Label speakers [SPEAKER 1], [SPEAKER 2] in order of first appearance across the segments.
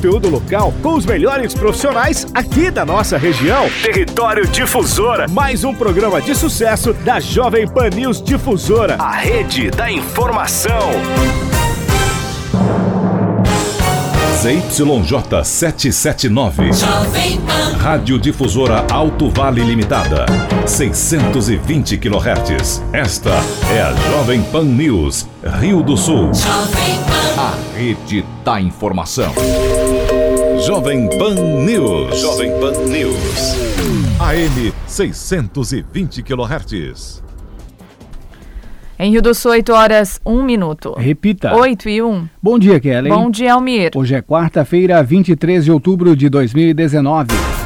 [SPEAKER 1] conteúdo local com os melhores profissionais aqui da nossa região. Território Difusora, mais um programa de sucesso da Jovem Pan News Difusora, a rede da informação.
[SPEAKER 2] ZYJ 779. Rádio Difusora Alto Vale Limitada. 620 kHz. Esta é a Jovem Pan News, Rio do Sul. A rede da informação. Jovem Pan News. Jovem Pan News. AM 620 kHz.
[SPEAKER 3] Em Rio do Sul, 8 horas, 1 minuto.
[SPEAKER 4] Repita.
[SPEAKER 3] 8 e 1.
[SPEAKER 4] Bom dia, Kelly.
[SPEAKER 3] Bom dia, Almir.
[SPEAKER 4] Hoje é quarta-feira, 23 de outubro de 2019.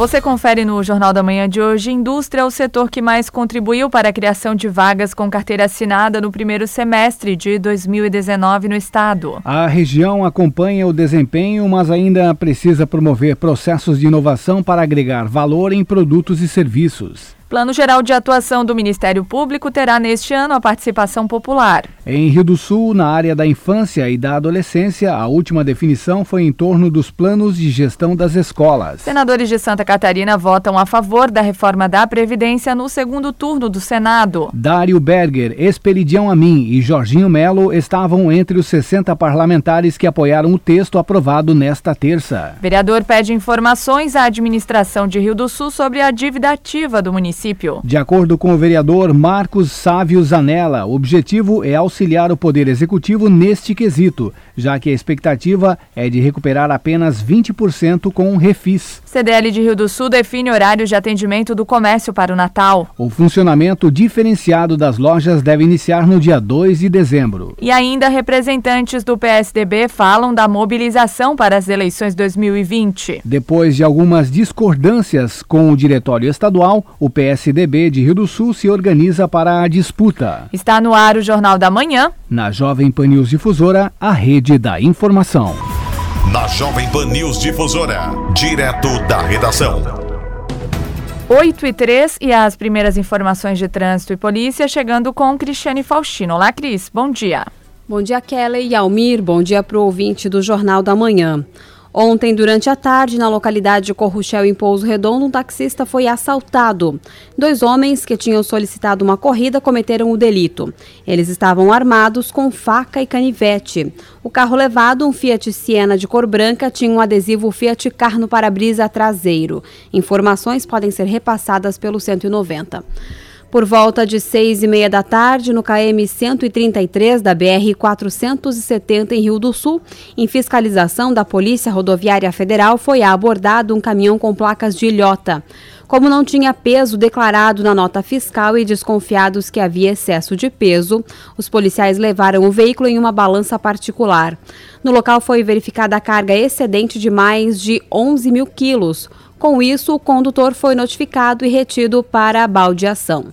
[SPEAKER 3] Você confere no Jornal da Manhã de hoje. Indústria é o setor que mais contribuiu para a criação de vagas com carteira assinada no primeiro semestre de 2019 no estado.
[SPEAKER 4] A região acompanha o desempenho, mas ainda precisa promover processos de inovação para agregar valor em produtos e serviços.
[SPEAKER 3] Plano Geral de Atuação do Ministério Público terá neste ano a participação popular.
[SPEAKER 4] Em Rio do Sul, na área da infância e da adolescência, a última definição foi em torno dos planos de gestão das escolas.
[SPEAKER 3] Senadores de Santa Catarina votam a favor da reforma da Previdência no segundo turno do Senado.
[SPEAKER 4] Dário Berger, Esperidião Amin e Jorginho Melo estavam entre os 60 parlamentares que apoiaram o texto aprovado nesta terça.
[SPEAKER 3] Vereador pede informações à administração de Rio do Sul sobre a dívida ativa do município município.
[SPEAKER 4] De acordo com o vereador Marcos Sávio Zanella, o objetivo é auxiliar o Poder Executivo neste quesito, já que a expectativa é de recuperar apenas 20% com o refis.
[SPEAKER 3] CDL de Rio do Sul define horários de atendimento do comércio para o Natal.
[SPEAKER 4] O funcionamento diferenciado das lojas deve iniciar no dia 2 de dezembro.
[SPEAKER 3] E ainda representantes do PSDB falam da mobilização para as eleições 2020.
[SPEAKER 4] Depois de algumas discordâncias com o diretório estadual, o PSDB PSDB de Rio do Sul se organiza para a disputa.
[SPEAKER 3] Está no ar o Jornal da Manhã.
[SPEAKER 4] Na Jovem Pan News Difusora, a rede da informação.
[SPEAKER 2] Na Jovem Pan News Difusora, direto da redação.
[SPEAKER 3] 8 e 3 e as primeiras informações de trânsito e polícia chegando com Cristiane Faustino. Olá, Cris. Bom dia.
[SPEAKER 5] Bom dia, Kelly e Almir. Bom dia para o ouvinte do Jornal da Manhã. Ontem, durante a tarde, na localidade de Corruchel, em Pouso Redondo, um taxista foi assaltado. Dois homens que tinham solicitado uma corrida cometeram o delito. Eles estavam armados com faca e canivete. O carro levado, um Fiat Siena de cor branca, tinha um adesivo Fiat Car no para-brisa traseiro. Informações podem ser repassadas pelo 190. Por volta de seis e meia da tarde, no KM 133 da BR 470 em Rio do Sul, em fiscalização da Polícia Rodoviária Federal, foi abordado um caminhão com placas de ilhota. Como não tinha peso declarado na nota fiscal e desconfiados que havia excesso de peso, os policiais levaram o veículo em uma balança particular. No local foi verificada a carga excedente de mais de 11 mil quilos. Com isso, o condutor foi notificado e retido para a baldeação.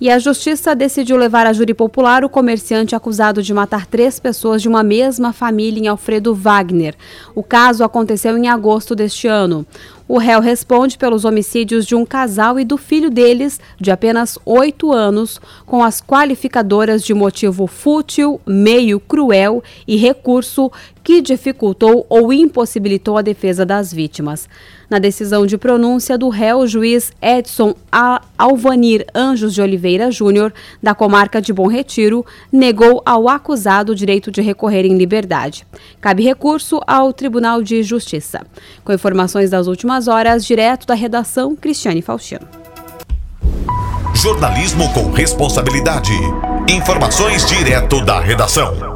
[SPEAKER 5] E a justiça decidiu levar a júri popular o comerciante acusado de matar três pessoas de uma mesma família em Alfredo Wagner. O caso aconteceu em agosto deste ano. O réu responde pelos homicídios de um casal e do filho deles, de apenas oito anos, com as qualificadoras de motivo fútil, meio cruel e recurso que dificultou ou impossibilitou a defesa das vítimas. Na decisão de pronúncia do réu, juiz Edson Alvanir Anjos de Oliveira Júnior, da comarca de Bom Retiro, negou ao acusado o direito de recorrer em liberdade. Cabe recurso ao Tribunal de Justiça. Com informações das últimas horas, direto da redação, Cristiane Faustino.
[SPEAKER 2] Jornalismo com responsabilidade. Informações direto da redação.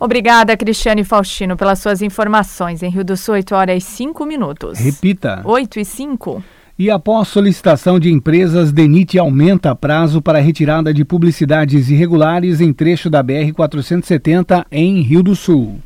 [SPEAKER 3] Obrigada, Cristiane Faustino, pelas suas informações. Em Rio do Sul, 8 horas e 5 minutos.
[SPEAKER 4] Repita.
[SPEAKER 3] 8 e 5.
[SPEAKER 4] E após solicitação de empresas, DENIT aumenta prazo para retirada de publicidades irregulares em trecho da BR-470 em Rio do Sul.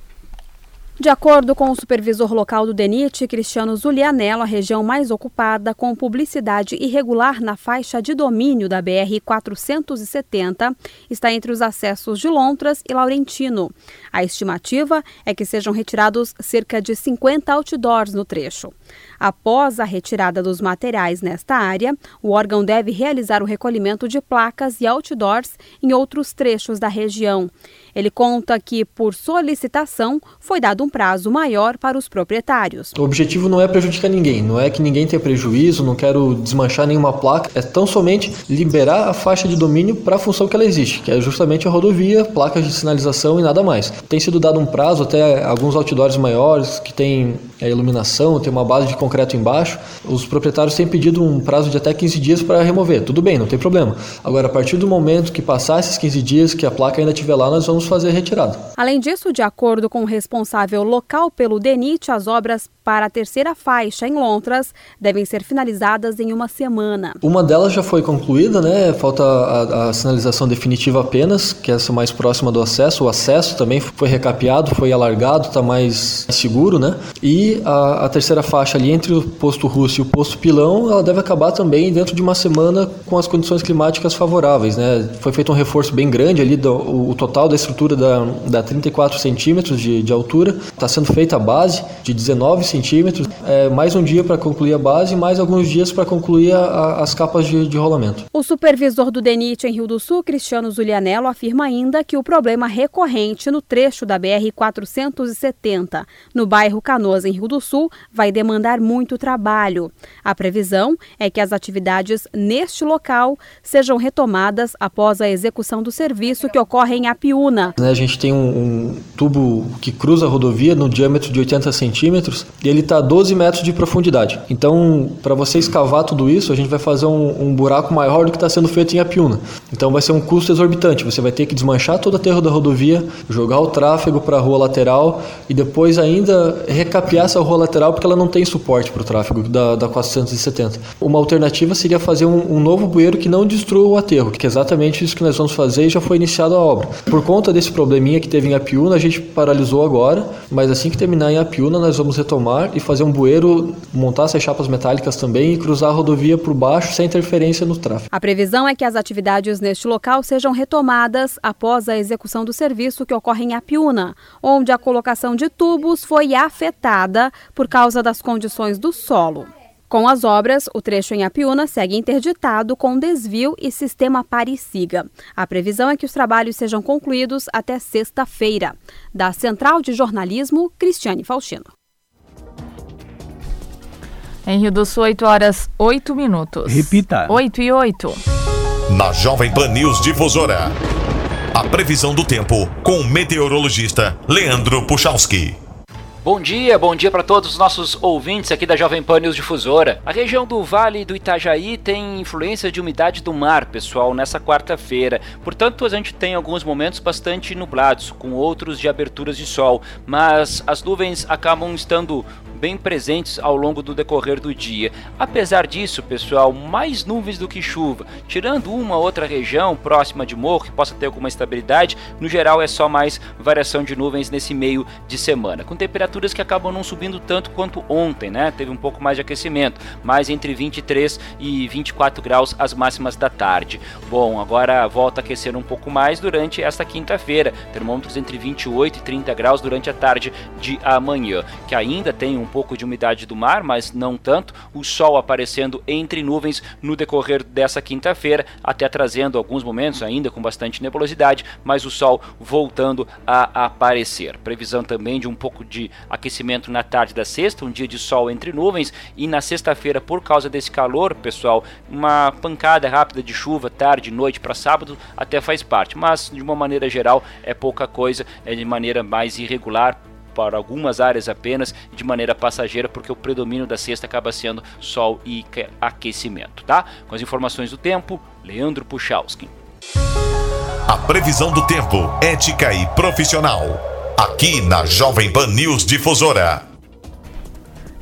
[SPEAKER 5] De acordo com o supervisor local do DENIT, Cristiano Zulianello, a região mais ocupada com publicidade irregular na faixa de domínio da BR-470 está entre os acessos de Lontras e Laurentino. A estimativa é que sejam retirados cerca de 50 outdoors no trecho. Após a retirada dos materiais nesta área, o órgão deve realizar o recolhimento de placas e outdoors em outros trechos da região. Ele conta que, por solicitação, foi dado um prazo maior para os proprietários.
[SPEAKER 6] O objetivo não é prejudicar ninguém, não é que ninguém tenha prejuízo, não quero desmanchar nenhuma placa, é tão somente liberar a faixa de domínio para a função que ela existe, que é justamente a rodovia, placas de sinalização e nada mais. Tem sido dado um prazo até alguns outdoors maiores que tem a iluminação, tem uma base de concreto embaixo. Os proprietários têm pedido um prazo de até 15 dias para remover. Tudo bem, não tem problema. Agora, a partir do momento que passar esses 15 dias, que a placa ainda estiver lá, nós vamos fazer retirada.
[SPEAKER 5] Além disso, de acordo com o responsável local pelo DENIT, as obras para a terceira faixa em Lontras devem ser finalizadas em uma semana.
[SPEAKER 6] Uma delas já foi concluída, né? Falta a, a sinalização definitiva apenas, que é essa mais próxima do acesso. O acesso também foi recapeado, foi alargado, está mais seguro, né? E a, a, terceira faixa ali entre o posto Russo e o posto Pilão, ela deve acabar também dentro de uma semana com as condições climáticas favoráveis, né? Foi feito um reforço bem grande ali, do, o total da estrutura da, da 34 centímetros de, de altura. Está sendo feita a base de 19 centímetros. É, mais um dia para concluir a base e mais alguns dias para concluir a, a, as capas de, de rolamento.
[SPEAKER 5] O supervisor do DENIT em Rio do Sul, Cristiano Zulianello, afirma ainda que o problema recorrente no trecho da BR-470, no bairro Canoas, em Rio do Sul, vai demandar muito trabalho. A previsão é que as atividades neste local sejam retomadas após a execução do serviço que ocorre em Apiúna.
[SPEAKER 6] A gente tem um, um tubo que cruza a rodovia no diâmetro de 80 centímetros e ele está a 12 metros de profundidade. Então, para você escavar tudo isso, a gente vai fazer um, um buraco maior do que está sendo feito em Apiúna. Então, vai ser um custo exorbitante. Você vai ter que desmanchar todo o aterro da rodovia, jogar o tráfego para a rua lateral e depois ainda recapear essa rua lateral porque ela não tem suporte para o tráfego da, da 470. Uma alternativa seria fazer um, um novo bueiro que não destrua o aterro, que é exatamente isso que nós vamos fazer e já foi iniciada a obra. Por conta desse probleminha que teve em Apiúna, a gente paralisou agora, mas assim que terminar em Apiúna, nós vamos retomar e fazer um bueiro, montar essas chapas metálicas também e cruzar a rodovia por baixo sem interferência no tráfego.
[SPEAKER 5] A previsão é que as atividades neste local sejam retomadas após a execução do serviço que ocorre em Apiúna, onde a colocação de tubos foi afetada por causa das condições do solo. Com as obras, o trecho em Apiúna segue interditado com desvio e sistema pare-siga. A previsão é que os trabalhos sejam concluídos até sexta-feira. Da Central de Jornalismo, Cristiane Faustino.
[SPEAKER 3] Em Rio do Sul, 8 horas 8 minutos.
[SPEAKER 4] Repita.
[SPEAKER 3] 8 e 8.
[SPEAKER 2] Na Jovem Pan News Difusora. A previsão do tempo com o meteorologista Leandro Puchalski.
[SPEAKER 7] Bom dia, bom dia para todos os nossos ouvintes aqui da Jovem Pan News Difusora. A região do Vale do Itajaí tem influência de umidade do mar, pessoal, nessa quarta-feira. Portanto, a gente tem alguns momentos bastante nublados, com outros de aberturas de sol, mas as nuvens acabam estando bem presentes ao longo do decorrer do dia. Apesar disso, pessoal, mais nuvens do que chuva. Tirando uma outra região próxima de morro que possa ter alguma estabilidade, no geral é só mais variação de nuvens nesse meio de semana. Com temperaturas que acabam não subindo tanto quanto ontem, né? Teve um pouco mais de aquecimento, mais entre 23 e 24 graus as máximas da tarde. Bom, agora volta a aquecer um pouco mais durante esta quinta-feira. Termômetros entre 28 e 30 graus durante a tarde de amanhã, que ainda tem um pouco de umidade do mar, mas não tanto. O sol aparecendo entre nuvens no decorrer dessa quinta-feira, até trazendo alguns momentos ainda com bastante nebulosidade, mas o sol voltando a aparecer. Previsão também de um pouco de aquecimento na tarde da sexta, um dia de sol entre nuvens, e na sexta-feira, por causa desse calor, pessoal, uma pancada rápida de chuva tarde, noite para sábado até faz parte, mas de uma maneira geral é pouca coisa, é de maneira mais irregular para algumas áreas apenas de maneira passageira, porque o predomínio da sexta acaba sendo sol e aquecimento, tá? Com as informações do tempo, Leandro Puchalski.
[SPEAKER 2] A previsão do tempo, ética e profissional. Aqui na Jovem Pan News Difusora.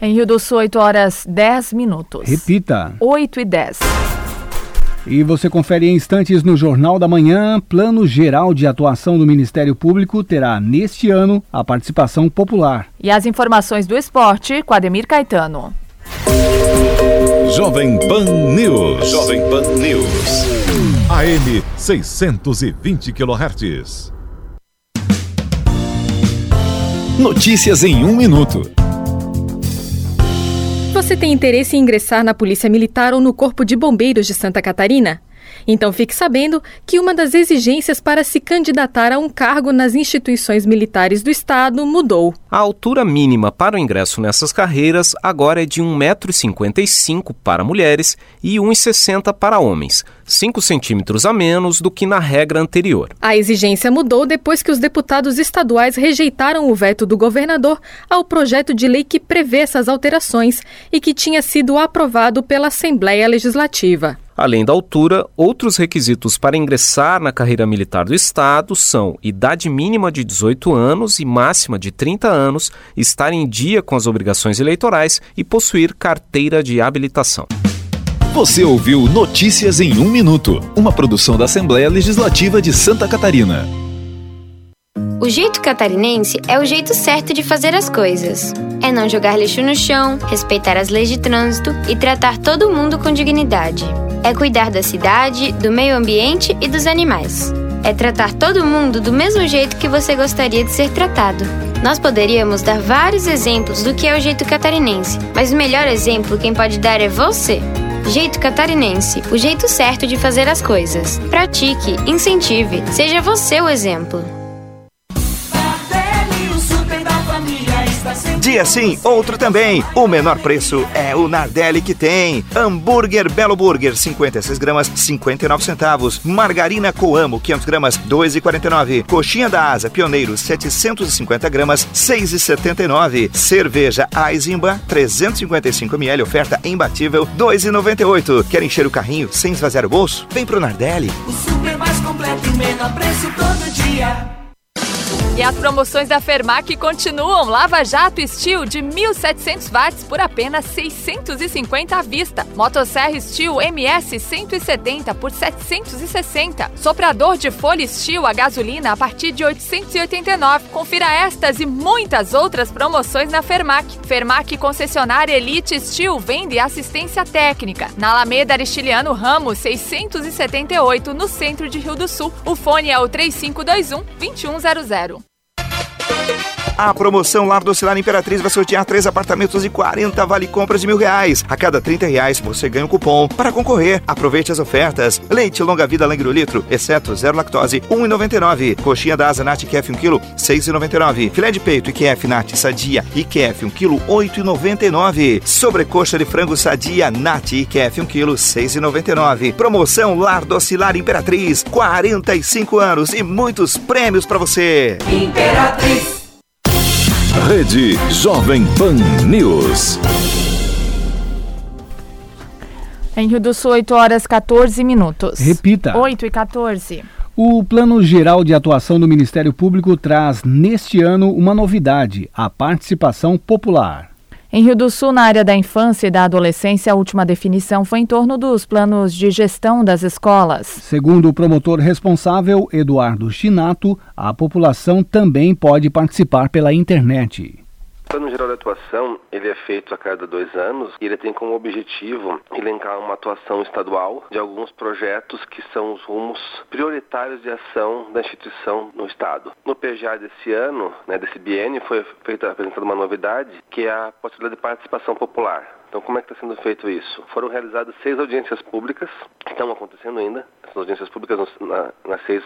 [SPEAKER 3] Em Rio do Sul, 8 horas 10 minutos.
[SPEAKER 4] Repita.
[SPEAKER 3] 8 e 10.
[SPEAKER 4] E você confere em instantes no Jornal da Manhã. Plano Geral de Atuação do Ministério Público terá, neste ano, a participação popular.
[SPEAKER 3] E as informações do esporte com Ademir Caetano.
[SPEAKER 1] Jovem Pan News. Jovem Pan News. AM 620 kHz. Notícias em um minuto.
[SPEAKER 8] Você tem interesse em ingressar na Polícia Militar ou no Corpo de Bombeiros de Santa Catarina? Então fique sabendo que uma das exigências para se candidatar a um cargo nas instituições militares do Estado mudou.
[SPEAKER 9] A altura mínima para o ingresso nessas carreiras agora é de 1,55m para mulheres e 1,60m para homens, 5 centímetros a menos do que na regra anterior.
[SPEAKER 8] A exigência mudou depois que os deputados estaduais rejeitaram o veto do governador ao projeto de lei que prevê essas alterações e que tinha sido aprovado pela Assembleia Legislativa.
[SPEAKER 9] Além da altura, outros requisitos para ingressar na carreira militar do Estado são idade mínima de 18 anos e máxima de 30 anos, estar em dia com as obrigações eleitorais e possuir carteira de habilitação.
[SPEAKER 1] Você ouviu Notícias em um Minuto, uma produção da Assembleia Legislativa de Santa Catarina.
[SPEAKER 10] O jeito catarinense é o jeito certo de fazer as coisas. É não jogar lixo no chão, respeitar as leis de trânsito e tratar todo mundo com dignidade. É cuidar da cidade, do meio ambiente e dos animais. É tratar todo mundo do mesmo jeito que você gostaria de ser tratado. Nós poderíamos dar vários exemplos do que é o jeito catarinense, mas o melhor exemplo quem pode dar é você. Jeito catarinense, o jeito certo de fazer as coisas. Pratique, incentive, seja você o exemplo.
[SPEAKER 11] Dia sim, outro também. O menor preço é o Nardelli que tem. Hambúrguer Belo Burger, 56 gramas, 59 centavos. Margarina Coamo, 500 gramas, 2,49. Coxinha da Asa Pioneiro, 750 gramas, 6,79. Cerveja Aizimba, 355 ml, oferta imbatível, 2,98. Quer encher o carrinho sem esvaziar o bolso? Vem pro Nardelli.
[SPEAKER 12] O super mais completo e menor preço todo dia.
[SPEAKER 3] E as promoções da Fermac continuam. Lava Jato Steel de 1.700 watts por apenas 650 à vista. Motosserra Steel MS 170 por 760. Soprador de folha Steel a gasolina a partir de 889. Confira estas e muitas outras promoções na Fermac. Fermac concessionária Elite Steel vende assistência técnica. Na Alameda Aristiliano Ramos 678 no centro de Rio do Sul. O fone é o 3521 2100. Thank you.
[SPEAKER 11] A promoção Lar do Cilar Imperatriz vai sortear três apartamentos e 40 vale compras de mil reais. A cada 30 reais você ganha um cupom para concorrer. Aproveite as ofertas. Leite longa vida Langro litro, exceto zero lactose, 1,99. Coxinha da Asa Nat IQF 1 kg, 6,99. Filé de peito IQF Nat Sadia IQF 1 kg, 8,99. Sobrecoxa de frango Sadia Nat IQF 1 kg, 6,99. Promoção Lar do Cilar Imperatriz, 45 anos e muitos prêmios para você.
[SPEAKER 12] Imperatriz.
[SPEAKER 1] Rede Jovem Pan News.
[SPEAKER 3] Em Rio do Sul, 8 horas 14 minutos.
[SPEAKER 4] Repita.
[SPEAKER 3] 8 e 14.
[SPEAKER 4] O Plano Geral de Atuação do Ministério Público traz, neste ano, uma novidade: a participação popular.
[SPEAKER 3] Em Rio do Sul, na área da infância e da adolescência, a última definição foi em torno dos planos de gestão das escolas.
[SPEAKER 4] Segundo o promotor responsável, Eduardo Chinato, a população também pode participar pela internet.
[SPEAKER 13] O Plano Geral de Atuação ele é feito a cada dois anos e ele tem como objetivo elencar uma atuação estadual de alguns projetos que são os rumos prioritários de ação da instituição no Estado. No PGA desse ano, né, desse biênio, foi feita apresentada uma novidade que é a possibilidade de participação popular. Então, como é que está sendo feito isso? Foram realizadas seis audiências públicas, que estão acontecendo ainda, essas audiências públicas na, nas seis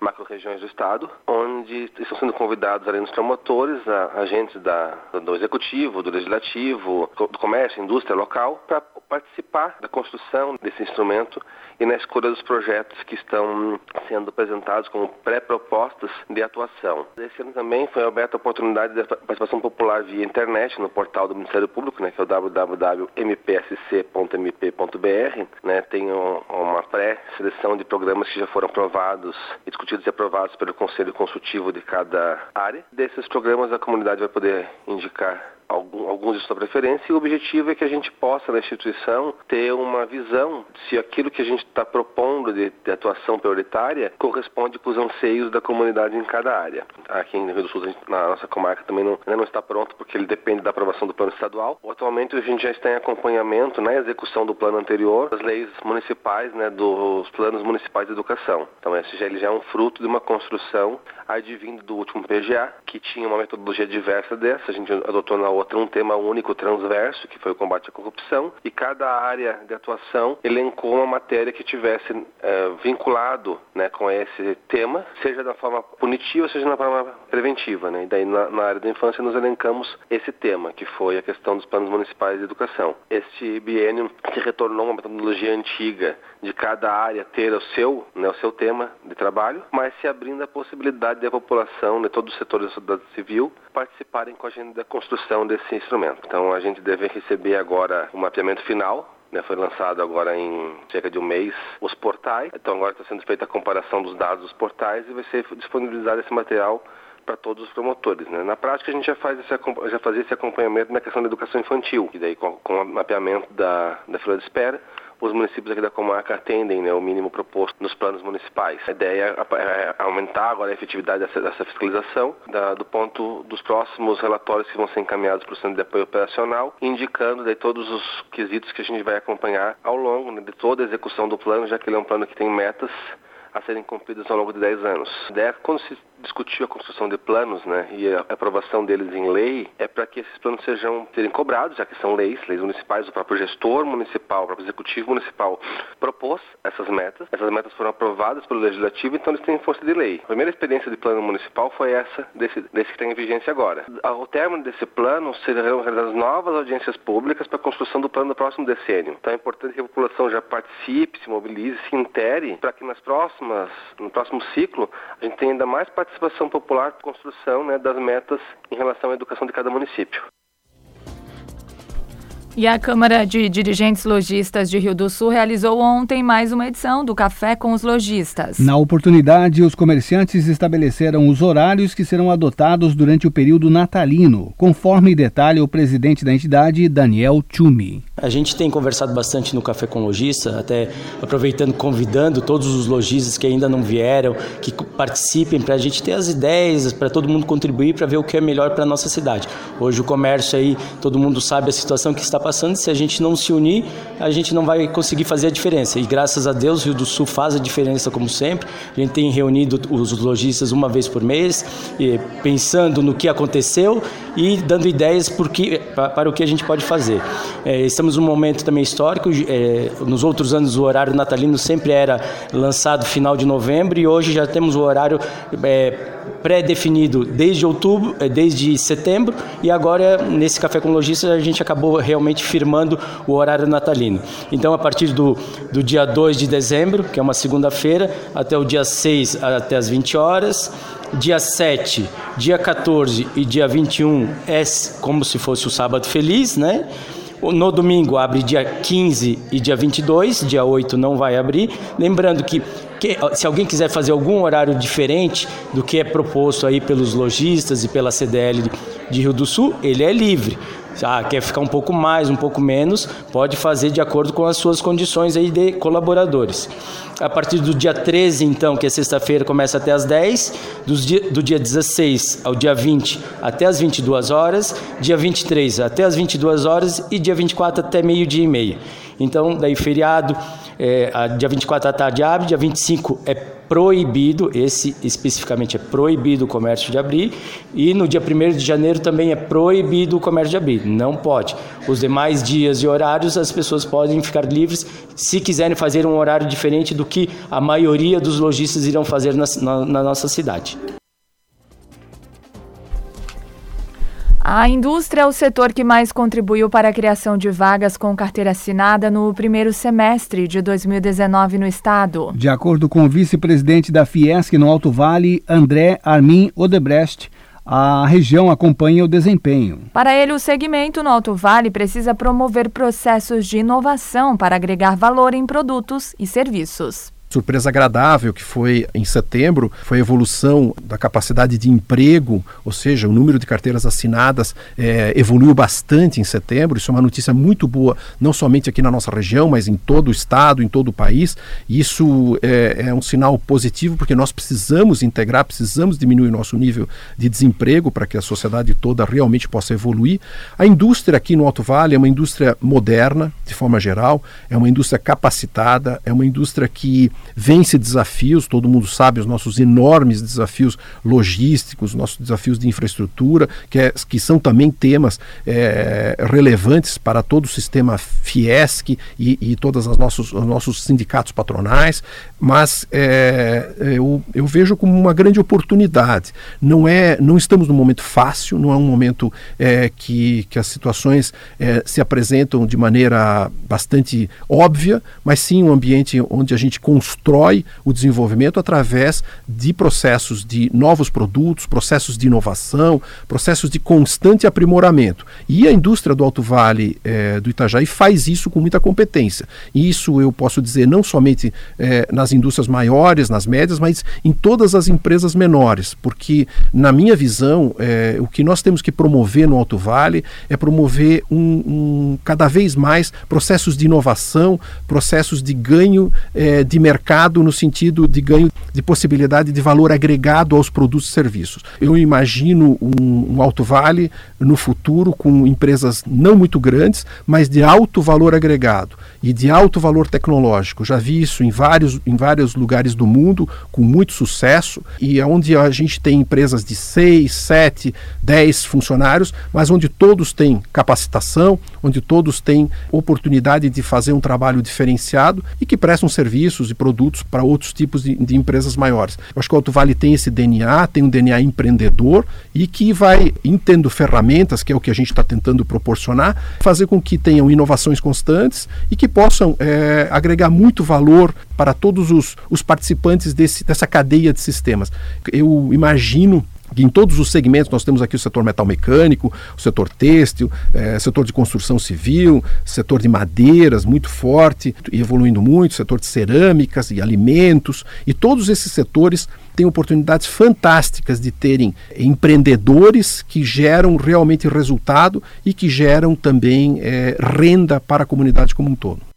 [SPEAKER 13] macro-regiões do Estado, onde estão sendo convidados, além dos promotores, a, agentes da, do Executivo, do Legislativo, do Comércio, indústria local, para participar da construção desse instrumento e na escolha dos projetos que estão sendo apresentados como pré-propostas de atuação. Esse ano também foi aberta a oportunidade de participação popular via internet no portal do Ministério Público, né, que é o www.mpsc.mp.br. Né, tem um, uma pré-seleção de programas que já foram aprovados, discutidos e aprovados pelo Conselho Consultivo de cada área. Desses programas, a comunidade vai poder indicar alguns de sua preferência, e o objetivo é que a gente possa, na instituição, ter uma visão se aquilo que a gente está propondo de, de, atuação prioritária corresponde com os anseios da comunidade em cada área. Aqui em Rio do Sul, gente, na nossa comarca também não, ainda não está pronto, porque ele depende da aprovação do plano estadual. Atualmente, a gente já está em acompanhamento na execução do plano anterior, das leis municipais, né, dos planos municipais de educação. Então, esse já, ele já é um fruto de uma construção advindo do último PGA, que tinha uma metodologia diversa dessa. A gente adotou na outra um tema único transverso, que foi o combate à corrupção, e cada área de atuação elencou uma matéria que tivesse é, vinculado né, com esse tema, seja da forma punitiva, seja na forma preventiva. Né? E daí, na, na área da infância, nos elencamos esse tema, que foi a questão dos planos municipais de educação. Este biênio se retornou uma metodologia antiga de cada área ter o seu, né, o seu tema de trabalho, mas se abrindo a possibilidade da população, de todo o setor da sociedade civil, participarem com a gente da construção desse instrumento. Então a gente deve receber agora o mapeamento final né, foi lançado agora em cerca de um mês os portais. Então agora está sendo feita a comparação dos dados dos portais e vai ser disponibilizado esse material para todos os promotores. Né? Na prática a gente já faz esse, já fazia esse acompanhamento na questão da educação infantil, e daí com, com o mapeamento da, da fila de espera os municípios aqui da comarca atendem né, o mínimo proposto nos planos municipais. A ideia é, é aumentar agora a efetividade dessa, dessa fiscalização da, do ponto dos próximos relatórios que vão ser encaminhados para o Centro de Apoio Operacional, indicando daí, todos os quesitos que a gente vai acompanhar ao longo né, de toda a execução do plano, já que ele é um plano que tem metas a serem cumpridas ao longo de 10 anos. Ideia, quando se discutiu a construção de planos né, e a aprovação deles em lei é para que esses planos sejam serem cobrados, já que são leis, leis municipais, o próprio gestor municipal, o próprio executivo municipal propôs essas metas, essas metas foram aprovadas pelo legislativo, então eles têm força de lei. A primeira experiência de plano municipal foi essa, desse, desse que está em vigência agora. Ao término desse plano, serão realizadas novas audiências públicas para a construção do plano do próximo decênio. Então é importante que a população já participe, se mobilize, se intere, para que nas próximas, no próximo ciclo, a gente tenha ainda mais participação popular construção né, das metas em relação à educação de cada município.
[SPEAKER 3] E a Câmara de Dirigentes Logistas de Rio do Sul realizou ontem mais uma edição do Café com os Lojistas.
[SPEAKER 4] Na oportunidade, os comerciantes estabeleceram os horários que serão adotados durante o período natalino, conforme detalha o presidente da entidade, Daniel Tchumi.
[SPEAKER 14] A gente tem conversado bastante no Café com Lojista, até aproveitando, convidando todos os lojistas que ainda não vieram, que participem, para a gente ter as ideias, para todo mundo contribuir, para ver o que é melhor para a nossa cidade. Hoje o comércio aí, todo mundo sabe a situação que está passando, se a gente não se unir, a gente não vai conseguir fazer a diferença. E graças a Deus, o Rio do Sul faz a diferença como sempre. A gente tem reunido os lojistas uma vez por mês, pensando no que aconteceu e dando ideias porque, para o que a gente pode fazer. É, estamos num momento também histórico. É, nos outros anos, o horário natalino sempre era lançado final de novembro e hoje já temos o horário é, pré-definido desde outubro, é, desde setembro e agora nesse Café com Lojistas a gente acabou realmente firmando o horário natalino. Então, a partir do, do dia 2 de dezembro, que é uma segunda-feira, até o dia 6, até as 20 horas, dia 7, dia 14 e dia 21 é como se fosse o sábado feliz, né? No domingo abre dia 15 e dia 22, dia 8 não vai abrir. Lembrando que, que, se alguém quiser fazer algum horário diferente do que é proposto aí pelos lojistas e pela CDL de Rio do Sul, ele é livre. Ah, quer ficar um pouco mais, um pouco menos, pode fazer de acordo com as suas condições aí de colaboradores. A partir do dia 13, então, que é sexta-feira, começa até às 10, dia, do dia 16 ao dia 20 até às 22 horas, dia 23 até às 22 horas e dia 24 até meio-dia e meia. Então, daí feriado, é, dia 24 à tarde abre, dia 25 é proibido, esse especificamente é proibido o comércio de abrir, e no dia 1 de janeiro também é proibido o comércio de abrir, não pode. Os demais dias e horários as pessoas podem ficar livres se quiserem fazer um horário diferente do que a maioria dos lojistas irão fazer na, na, na nossa cidade.
[SPEAKER 3] A indústria é o setor que mais contribuiu para a criação de vagas com carteira assinada no primeiro semestre de 2019 no estado.
[SPEAKER 4] De acordo com o vice-presidente da Fiesc no Alto Vale, André Armin Odebrecht, a região acompanha o desempenho.
[SPEAKER 3] Para ele, o segmento no Alto Vale precisa promover processos de inovação para agregar valor em produtos e serviços.
[SPEAKER 15] Surpresa agradável que foi em setembro foi a evolução da capacidade de emprego, ou seja, o número de carteiras assinadas é, evoluiu bastante em setembro. Isso é uma notícia muito boa, não somente aqui na nossa região, mas em todo o estado, em todo o país. Isso é, é um sinal positivo porque nós precisamos integrar, precisamos diminuir nosso nível de desemprego para que a sociedade toda realmente possa evoluir. A indústria aqui no Alto Vale é uma indústria moderna, de forma geral, é uma indústria capacitada, é uma indústria que vence desafios, todo mundo sabe os nossos enormes desafios logísticos, nossos desafios de infraestrutura, que, é, que são também temas é, relevantes para todo o sistema Fiesc e, e todos os nossos, os nossos sindicatos patronais, mas é, eu, eu vejo como uma grande oportunidade. Não, é, não estamos num momento fácil, não é um momento é, que, que as situações é, se apresentam de maneira bastante óbvia, mas sim um ambiente onde a gente constrói o desenvolvimento através de processos de novos produtos, processos de inovação, processos de constante aprimoramento. E a indústria do Alto Vale é, do Itajaí faz isso com muita competência. E isso eu posso dizer não somente é, nas indústrias maiores, nas médias, mas em todas as empresas menores, porque na minha visão é, o que nós temos que promover no Alto Vale é promover um, um cada vez mais processos de inovação, processos de ganho de mercado no sentido de ganho de possibilidade de valor agregado aos produtos e serviços. Eu imagino um, um Alto Vale no futuro com empresas não muito grandes, mas de alto valor agregado e de alto valor tecnológico. Já vi isso em vários, em vários lugares do mundo com muito sucesso e onde a gente tem empresas de 6, 7, 10 funcionários, mas onde todos têm capacitação, onde todos têm oportunidade de fazer um trabalho diferenciado e que prestam serviços e produtos para outros tipos de, de empresas maiores. Eu acho que o Alto Vale tem esse DNA, tem um DNA empreendedor e que vai, entendo ferramentas, que é o que a gente está tentando proporcionar, fazer com que tenham inovações constantes e que possam é, agregar muito valor para todos os, os participantes desse, dessa cadeia de sistemas. Eu imagino que em todos os segmentos nós temos aqui o setor metal mecânico, o setor têxtil, é, setor de construção civil, setor de madeiras muito forte e evoluindo muito, setor de cerâmicas e alimentos, e todos esses setores têm oportunidades fantásticas de terem empreendedores que geram realmente resultado e que geram também é, renda para a comunidade como um todo.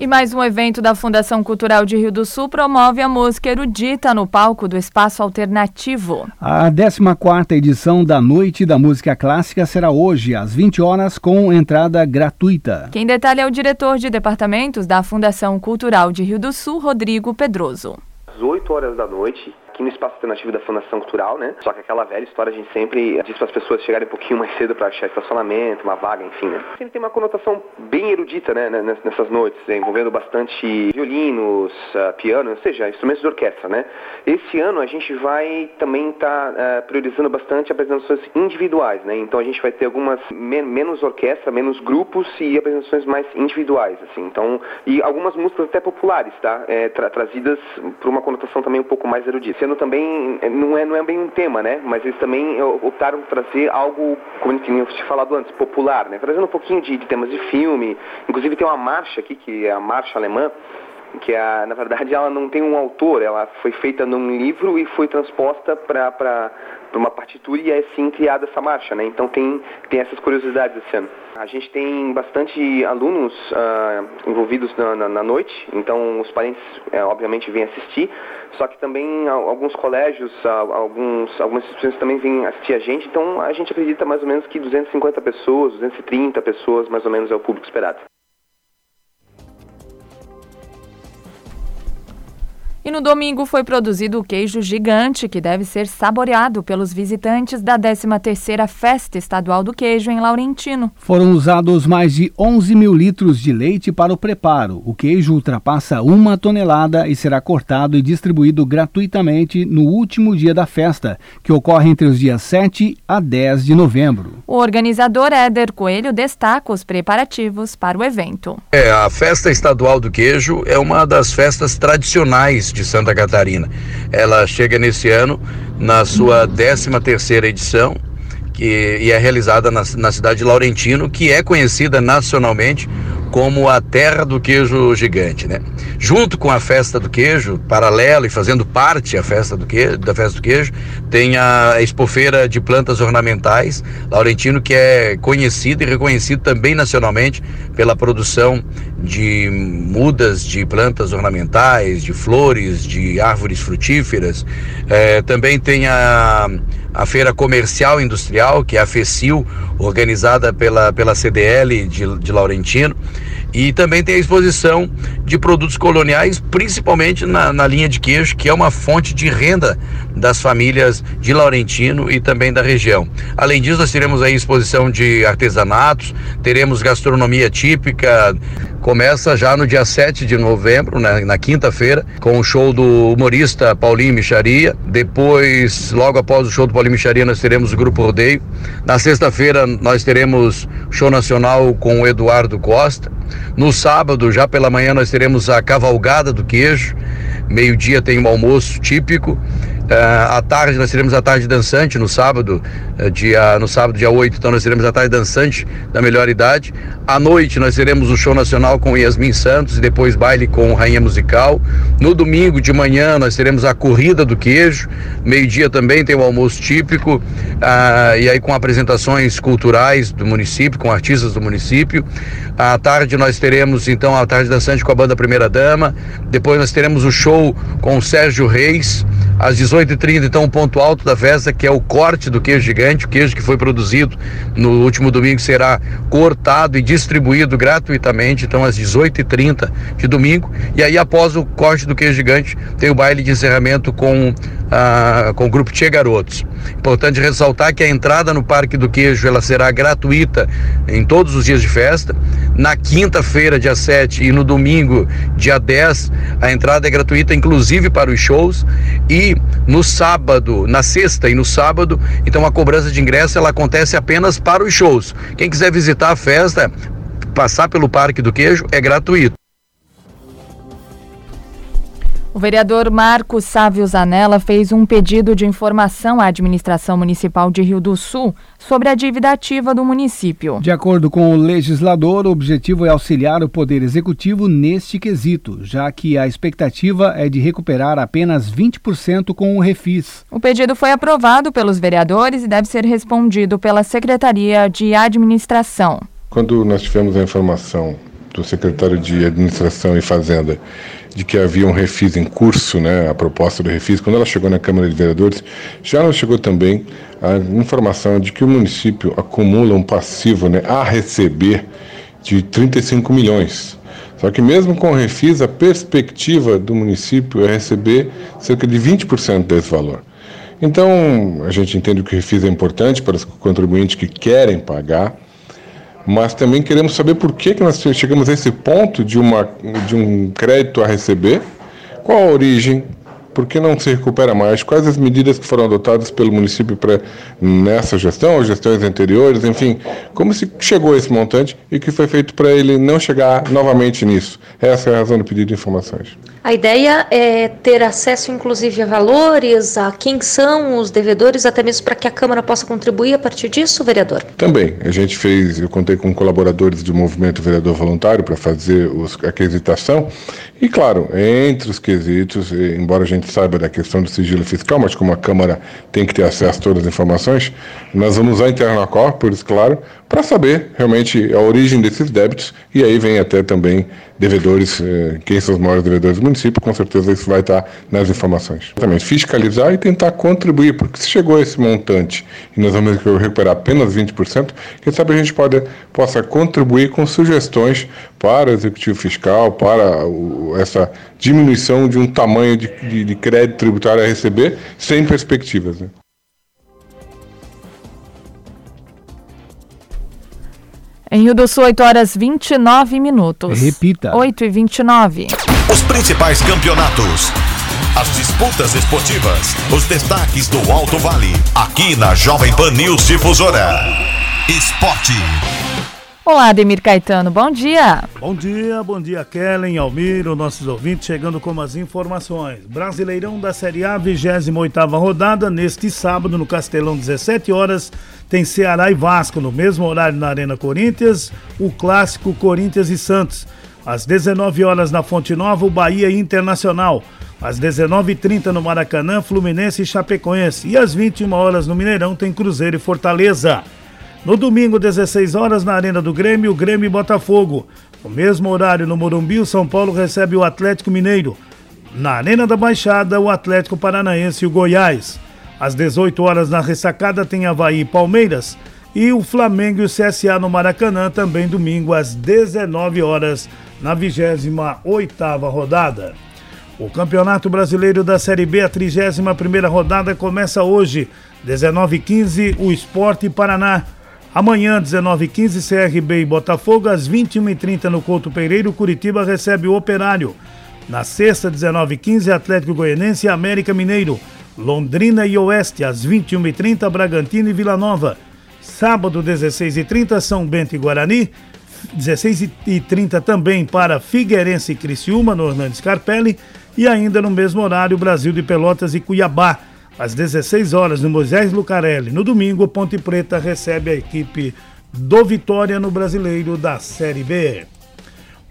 [SPEAKER 3] E mais um evento da Fundação Cultural de Rio do Sul promove a música erudita no palco do Espaço Alternativo.
[SPEAKER 4] A 14ª edição da Noite da Música Clássica será hoje, às 20 horas, com entrada gratuita.
[SPEAKER 3] Quem detalha é o diretor de departamentos da Fundação Cultural de Rio do Sul, Rodrigo Pedroso.
[SPEAKER 16] Às 8 horas da noite, aqui no espaço alternativo da Fundação Cultural, né? Só que aquela velha história a gente sempre diz para as pessoas chegarem um pouquinho mais cedo para achar estacionamento, uma vaga, enfim, né? Sempre tem uma conotação bem erudita, né, nessas noites, né? envolvendo bastante violinos, uh, piano, ou seja, instrumentos de orquestra, né? Esse ano a gente vai também estar tá, uh, priorizando bastante apresentações individuais, né? Então a gente vai ter algumas men menos orquestra, menos grupos e apresentações mais individuais, assim. Então, e algumas músicas até populares, tá? É, tra trazidas por uma conotação também um pouco mais erudita também não é, não é bem um tema, né? Mas eles também optaram por trazer algo, como eu tinha falado antes, popular, né? Trazendo um pouquinho de, de temas de filme. Inclusive tem uma marcha aqui, que é a marcha alemã, que a, na verdade ela não tem um autor, ela foi feita num livro e foi transposta para uma partitura e é sim criada essa marcha, né? Então tem, tem essas curiosidades esse ano. A gente tem bastante alunos uh, envolvidos na, na, na, noite, então os parentes uh, obviamente vêm assistir, só que também alguns colégios, alguns, algumas instituições também vêm assistir a gente, então a gente acredita mais ou menos que 250 pessoas, 230 pessoas mais ou menos é o público esperado.
[SPEAKER 3] E no domingo foi produzido o queijo gigante, que deve ser saboreado pelos visitantes da 13ª Festa Estadual do Queijo em Laurentino.
[SPEAKER 4] Foram usados mais de 11 mil litros de leite para o preparo. O queijo ultrapassa uma tonelada e será cortado e distribuído gratuitamente no último dia da festa, que ocorre entre os dias 7 a 10 de novembro.
[SPEAKER 3] O organizador Éder Coelho destaca os preparativos para o evento.
[SPEAKER 17] É, a Festa Estadual do Queijo é uma das festas tradicionais de Santa Catarina. Ela chega nesse ano na sua 13 terceira edição que, e é realizada na, na cidade de Laurentino, que é conhecida nacionalmente como a terra do queijo gigante, né? Junto com a festa do queijo, paralelo e fazendo parte a festa do queijo, da festa do queijo, tem a expofeira de plantas ornamentais Laurentino que é conhecido e reconhecido também nacionalmente pela produção de mudas de plantas ornamentais, de flores, de árvores frutíferas. É, também tem a a Feira Comercial Industrial, que é a FECIL, organizada pela, pela CDL de, de Laurentino. E também tem a exposição de produtos coloniais, principalmente na, na linha de queijo, que é uma fonte de renda das famílias de Laurentino e também da região. Além disso, nós teremos aí exposição de artesanatos, teremos gastronomia típica, começa já no dia 7 de novembro, né, na quinta-feira, com o show do humorista Paulinho Micharia. Depois, logo após o show do Paulinho Micharia, nós teremos o Grupo Rodeio. Na sexta-feira, nós teremos show nacional com o Eduardo Costa. No sábado, já pela manhã, nós teremos a Cavalgada do Queijo. Meio-dia tem um almoço típico. Uh, à tarde nós teremos a tarde dançante no sábado, uh, dia, no sábado, dia 8, então nós teremos a tarde dançante da melhor idade. À noite nós teremos o show nacional com Yasmin Santos e depois baile com Rainha Musical. No domingo de manhã nós teremos a corrida do queijo. Meio-dia também tem o almoço típico, uh, e aí com apresentações culturais do município, com artistas do município. À tarde nós teremos então a tarde dançante com a banda Primeira Dama. Depois nós teremos o show com o Sérgio Reis às 18h30, então, o ponto alto da festa, que é o corte do queijo gigante, o queijo que foi produzido no último domingo será cortado e distribuído gratuitamente, então, às 18h30 de domingo. E aí, após o corte do queijo gigante, tem o baile de encerramento com, ah, com o grupo Tchê Garotos. Importante ressaltar que a entrada no Parque do Queijo ela será gratuita em todos os dias de festa. Na quinta-feira, dia 7, e no domingo, dia 10, a entrada é gratuita, inclusive para os shows. E no sábado, na sexta e no sábado, então a cobrança de ingresso ela acontece apenas para os shows. Quem quiser visitar a festa, passar pelo Parque do Queijo é gratuito.
[SPEAKER 3] O vereador Marcos Sávio Zanella fez um pedido de informação à administração municipal de Rio do Sul sobre a dívida ativa do município.
[SPEAKER 4] De acordo com o legislador, o objetivo é auxiliar o Poder Executivo neste quesito, já que a expectativa é de recuperar apenas 20% com o refis.
[SPEAKER 3] O pedido foi aprovado pelos vereadores e deve ser respondido pela Secretaria de Administração.
[SPEAKER 18] Quando nós tivemos a informação do secretário de Administração e Fazenda de que havia um refis em curso, né, a proposta do refis, quando ela chegou na Câmara de Vereadores, já nos chegou também a informação de que o município acumula um passivo né, a receber de 35 milhões. Só que mesmo com o refis, a perspectiva do município é receber cerca de 20% desse valor. Então, a gente entende que o refis é importante para os contribuintes que querem pagar, mas também queremos saber por que, que nós chegamos a esse ponto de, uma, de um crédito a receber, qual a origem, por que não se recupera mais, quais as medidas que foram adotadas pelo município para nessa gestão, ou gestões anteriores, enfim, como se chegou a esse montante e o que foi feito para ele não chegar novamente nisso. Essa é a razão do pedido de informações.
[SPEAKER 19] A ideia é ter acesso, inclusive, a valores, a quem são os devedores, até mesmo para que a Câmara possa contribuir a partir disso, vereador?
[SPEAKER 18] Também. A gente fez, eu contei com colaboradores do Movimento Vereador Voluntário para fazer os, a quesitação. E, claro, entre os quesitos, embora a gente saiba da questão do sigilo fiscal, mas como a Câmara tem que ter acesso a todas as informações, nós vamos usar interna corporis, claro, para saber realmente a origem desses débitos e aí vem até também devedores, eh, quem são os maiores devedores do município, com certeza isso vai estar nas informações. Também fiscalizar e tentar contribuir, porque se chegou a esse montante e nós vamos recuperar apenas 20%, quem sabe a gente pode, possa contribuir com sugestões para o executivo fiscal, para o, essa diminuição de um tamanho de, de, de crédito tributário a receber sem perspectivas. Né?
[SPEAKER 3] Em Rio do Sul, 8 horas 29 minutos.
[SPEAKER 4] Repita.
[SPEAKER 3] 8 e 29.
[SPEAKER 2] Os principais campeonatos. As disputas esportivas. Os destaques do Alto Vale. Aqui na Jovem Pan News Difusora. Esporte.
[SPEAKER 3] Olá, Ademir Caetano, bom dia.
[SPEAKER 20] Bom dia, bom dia, Kellen, Almiro, nossos ouvintes, chegando com as informações. Brasileirão da Série A, 28ª rodada, neste sábado, no Castelão, 17 horas, tem Ceará e Vasco, no mesmo horário na Arena Corinthians, o clássico Corinthians e Santos. Às 19 horas na Fonte Nova, o Bahia Internacional. Às 19h30 no Maracanã, Fluminense e Chapecoense. E às 21 horas no Mineirão tem Cruzeiro e Fortaleza. No domingo, 16 horas, na Arena do Grêmio, o Grêmio e Botafogo. No mesmo horário, no Morumbi, o São Paulo recebe o Atlético Mineiro. Na Arena da Baixada, o Atlético Paranaense e o Goiás. Às 18 horas, na Ressacada, tem Havaí e Palmeiras. E o Flamengo e o CSA no Maracanã, também domingo, às 19 horas, na 28ª rodada. O Campeonato Brasileiro da Série B, a 31ª rodada, começa hoje. 19h15, o Esporte Paraná. Amanhã, 19h15, CRB e Botafogo, às 21h30 no Couto Pereiro, Curitiba recebe o Operário. Na sexta, 19h15, Atlético Goianense e América Mineiro. Londrina e Oeste, às 21h30, Bragantino e Vila Nova. Sábado, 16h30, São Bento e Guarani. 16h30 também para Figueirense e Criciúma, no Hernandes Carpelli. E ainda no mesmo horário, Brasil de Pelotas e Cuiabá às 16 horas, no Moisés Lucarelli. No domingo, Ponte Preta recebe a equipe do Vitória no Brasileiro da Série B.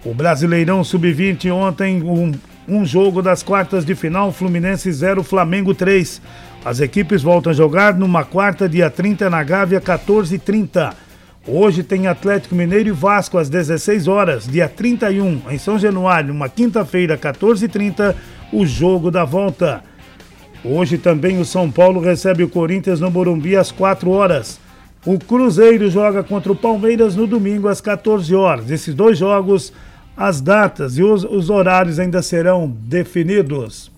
[SPEAKER 20] O Brasileirão Sub-20 ontem, um, um jogo das quartas de final, Fluminense 0, Flamengo 3. As equipes voltam a jogar numa quarta, dia 30, na Gávea, 14h30. Hoje tem Atlético Mineiro e Vasco às 16 horas, dia 31, em São Januário, uma quinta-feira, 14h30, o jogo da volta. Hoje também o São Paulo recebe o Corinthians no Morumbi às 4 horas. O Cruzeiro joga contra o Palmeiras no domingo às 14 horas. Esses dois jogos, as datas e os, os horários ainda serão definidos.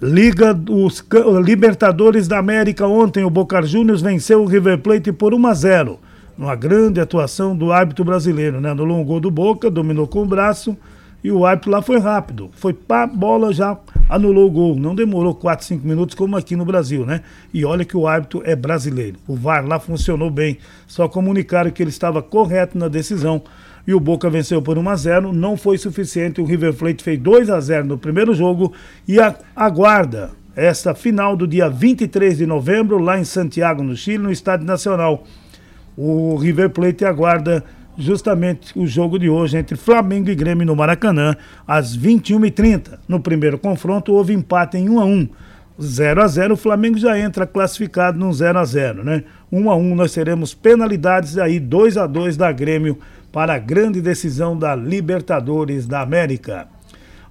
[SPEAKER 20] Liga dos Libertadores da América ontem o Boca Juniors venceu o River Plate por 1 a 0. Uma grande atuação do árbitro brasileiro, né? No longo gol do Boca, dominou com o braço e o árbitro lá foi rápido. Foi pá, bola já anulou o gol. Não demorou 4, 5 minutos como aqui no Brasil, né? E olha que o árbitro é brasileiro. O VAR lá funcionou bem. Só comunicaram que ele estava correto na decisão. E o Boca venceu por 1 a 0 Não foi suficiente. O River Plate fez 2 a 0 no primeiro jogo e aguarda esta final do dia 23 de novembro, lá em Santiago, no Chile, no Estádio Nacional. O River Plate aguarda justamente o jogo de hoje entre Flamengo e Grêmio no Maracanã, às 21h30. No primeiro confronto houve empate em 1 a 1 0 a 0 o Flamengo já entra classificado no 0 a 0 né? 1 a 1 nós teremos penalidades aí 2 a 2 da Grêmio para a grande decisão da Libertadores da América.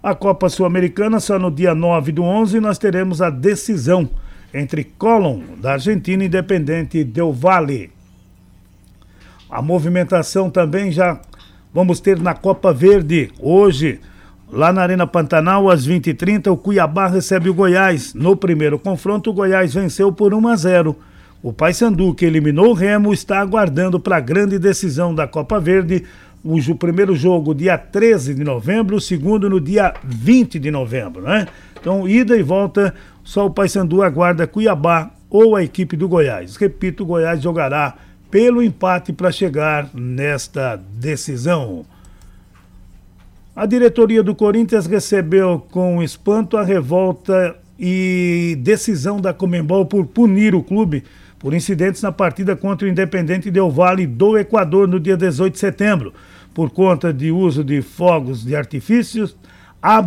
[SPEAKER 20] A Copa Sul-Americana só no dia 9 do 11 nós teremos a decisão entre Colón da Argentina Independente Del Valle. A movimentação também já vamos ter na Copa Verde. Hoje, lá na Arena Pantanal, às 20h30, o Cuiabá recebe o Goiás. No primeiro confronto, o Goiás venceu por 1 a 0. O Paysandu, que eliminou o Remo, está aguardando para a grande decisão da Copa Verde. O primeiro jogo dia 13 de novembro, o segundo no dia 20 de novembro, né? Então, ida e volta, só o Paysandu aguarda Cuiabá ou a equipe do Goiás. Repito, o Goiás jogará pelo empate para chegar nesta decisão. A diretoria do Corinthians recebeu com espanto a revolta e decisão da Comembol por punir o clube por incidentes na partida contra o Independente Del Vale do Equador no dia 18 de setembro, por conta de uso de fogos de artifícios, a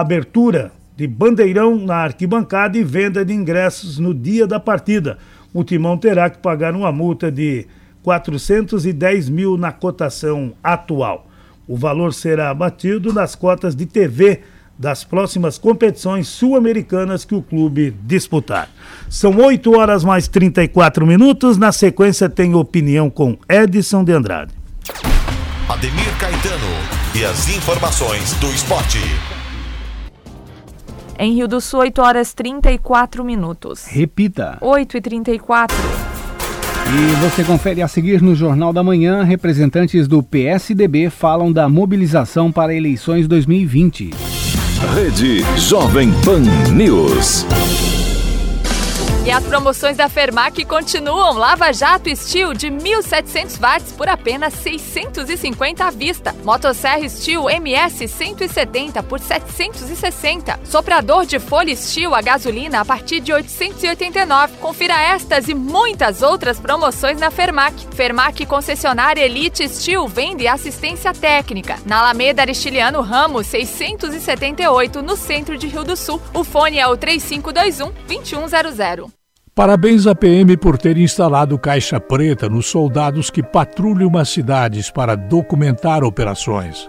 [SPEAKER 20] abertura de bandeirão na arquibancada e venda de ingressos no dia da partida o Timão terá que pagar uma multa de 410 mil na cotação atual. O valor será abatido nas cotas de TV das próximas competições sul-americanas que o clube disputar. São 8 horas mais 34 minutos. Na sequência, tem opinião com Edson de Andrade.
[SPEAKER 2] Ademir Caetano e as informações do esporte.
[SPEAKER 3] Em Rio do Sul, 8 horas 34 minutos.
[SPEAKER 4] Repita.
[SPEAKER 3] 8 e 34.
[SPEAKER 4] E você confere a seguir no Jornal da Manhã, representantes do PSDB falam da mobilização para eleições 2020.
[SPEAKER 1] Rede Jovem Pan News.
[SPEAKER 3] E as promoções da Fermac continuam. Lava Jato Steel de 1.700 watts por apenas 650 à vista. Motosserra Steel MS 170 por 760. Soprador de folha Steel a gasolina a partir de 889. Confira estas e muitas outras promoções na Fermac. Fermac concessionária Elite Steel vende assistência técnica. Na Alameda Aristiliano Ramos 678 no centro de Rio do Sul. O fone é o 3521 2100.
[SPEAKER 21] Parabéns à PM por ter instalado caixa preta nos soldados que patrulham as cidades para documentar operações.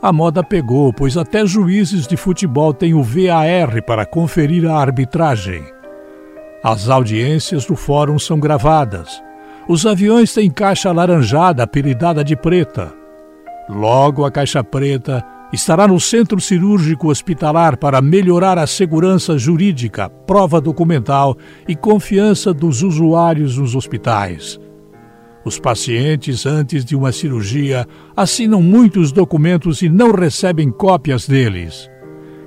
[SPEAKER 21] A moda pegou, pois até juízes de futebol têm o VAR para conferir a arbitragem. As audiências do fórum são gravadas. Os aviões têm caixa alaranjada apelidada de preta. Logo, a caixa preta estará no Centro Cirúrgico Hospitalar para melhorar a segurança jurídica, prova documental e confiança dos usuários nos hospitais. Os pacientes, antes de uma cirurgia, assinam muitos documentos e não recebem cópias deles.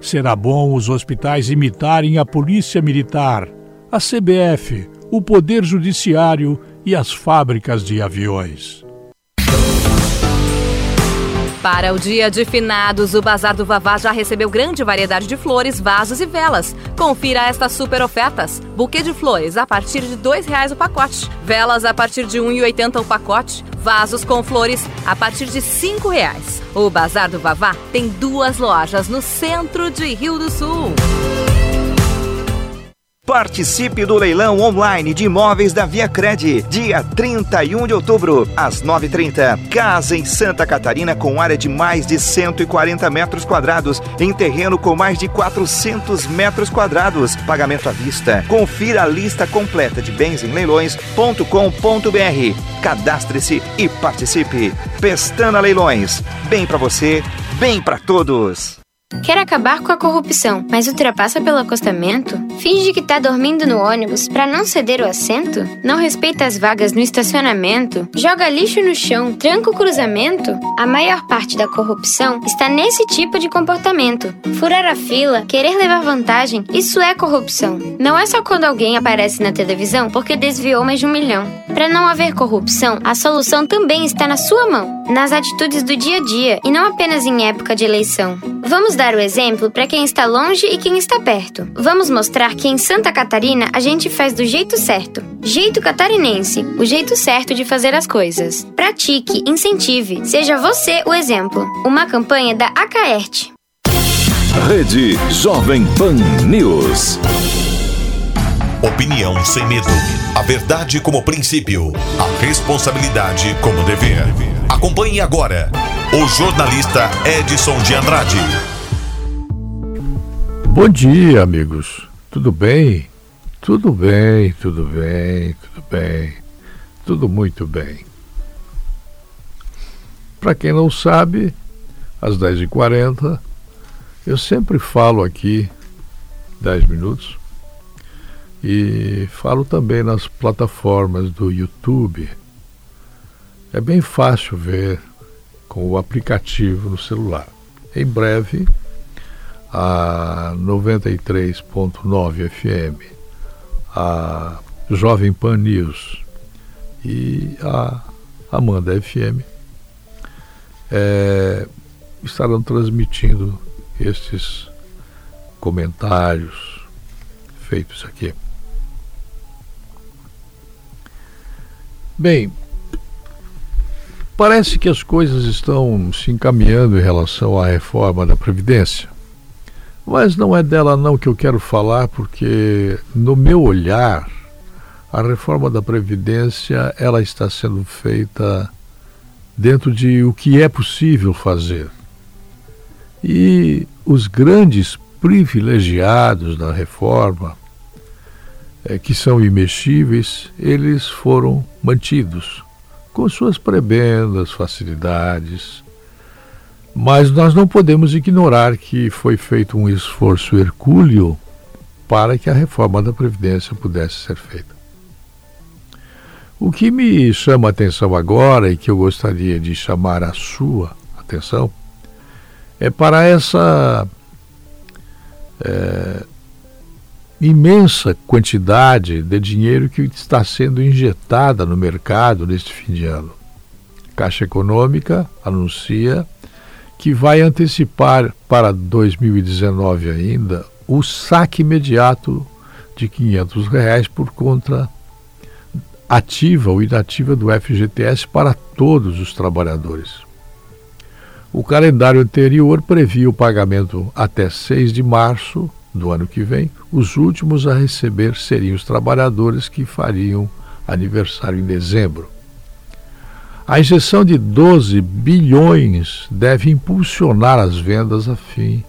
[SPEAKER 21] Será bom os hospitais imitarem a Polícia Militar, a CBF, o Poder Judiciário e as fábricas de aviões.
[SPEAKER 22] Para o dia de finados, o Bazar do Vavá já recebeu grande variedade de flores, vasos e velas. Confira estas super ofertas. Buquê de flores a partir de R$ reais o pacote. Velas a partir de R$ 1,80 o pacote. Vasos com flores a partir de R$ reais. O Bazar do Vavá tem duas lojas no centro de Rio do Sul.
[SPEAKER 11] Participe do leilão online de imóveis da Via Cred, dia 31 de outubro, às 9h30. Casa em Santa Catarina com área de mais de 140 metros quadrados, em terreno com mais de 400 metros quadrados. Pagamento à vista. Confira a lista completa de bens em leilões.com.br. Cadastre-se e participe. Pestana Leilões. Bem para você, bem para todos.
[SPEAKER 10] Quer acabar com a corrupção, mas ultrapassa pelo acostamento? Finge que tá dormindo no ônibus para não ceder o assento? Não respeita as vagas no estacionamento? Joga lixo no chão? Tranca o cruzamento? A maior parte da corrupção está nesse tipo de comportamento. Furar a fila, querer levar vantagem, isso é corrupção. Não é só quando alguém aparece na televisão porque desviou mais de um milhão. Para não haver corrupção, a solução também está na sua mão, nas atitudes do dia a dia e não apenas em época de eleição. Vamos dar o exemplo para quem está longe e quem está perto. Vamos mostrar que em Santa Catarina a gente faz do jeito certo. Jeito catarinense, o jeito certo de fazer as coisas. Pratique, incentive, seja você o exemplo. Uma campanha da Acaerte.
[SPEAKER 1] Rede Jovem Pan News.
[SPEAKER 2] Opinião sem medo. A verdade como princípio. A responsabilidade como dever. Acompanhe agora o jornalista Edson de Andrade.
[SPEAKER 21] Bom dia, amigos. Tudo bem? Tudo bem, tudo bem, tudo bem. Tudo muito bem. Para quem não sabe, às 10h40, eu sempre falo aqui 10 minutos e falo também nas plataformas do YouTube. É bem fácil ver com o aplicativo no celular. Em breve, a 93.9 FM, a Jovem Pan News e a Amanda FM é, estarão transmitindo estes comentários feitos aqui. Bem, parece que as coisas estão se encaminhando em relação à reforma da Previdência. Mas não é dela não que eu quero falar, porque no meu olhar, a reforma da previdência ela está sendo feita dentro de o que é possível fazer. E os grandes privilegiados da reforma, é, que são imexíveis, eles foram mantidos com suas prebendas, facilidades, mas nós não podemos ignorar que foi feito um esforço hercúleo para que a reforma da Previdência pudesse ser feita. O que me chama a atenção agora e que eu gostaria de chamar a sua atenção é para essa é, imensa quantidade de dinheiro que está sendo injetada no mercado neste fim de ano. Caixa Econômica anuncia que vai antecipar para 2019 ainda o saque imediato de 500 reais por conta ativa ou inativa do FGTS para todos os trabalhadores. O calendário anterior previa o pagamento até 6 de março do ano que vem. Os últimos a receber seriam os trabalhadores que fariam aniversário em dezembro. A injeção de 12 bilhões deve impulsionar as vendas a fim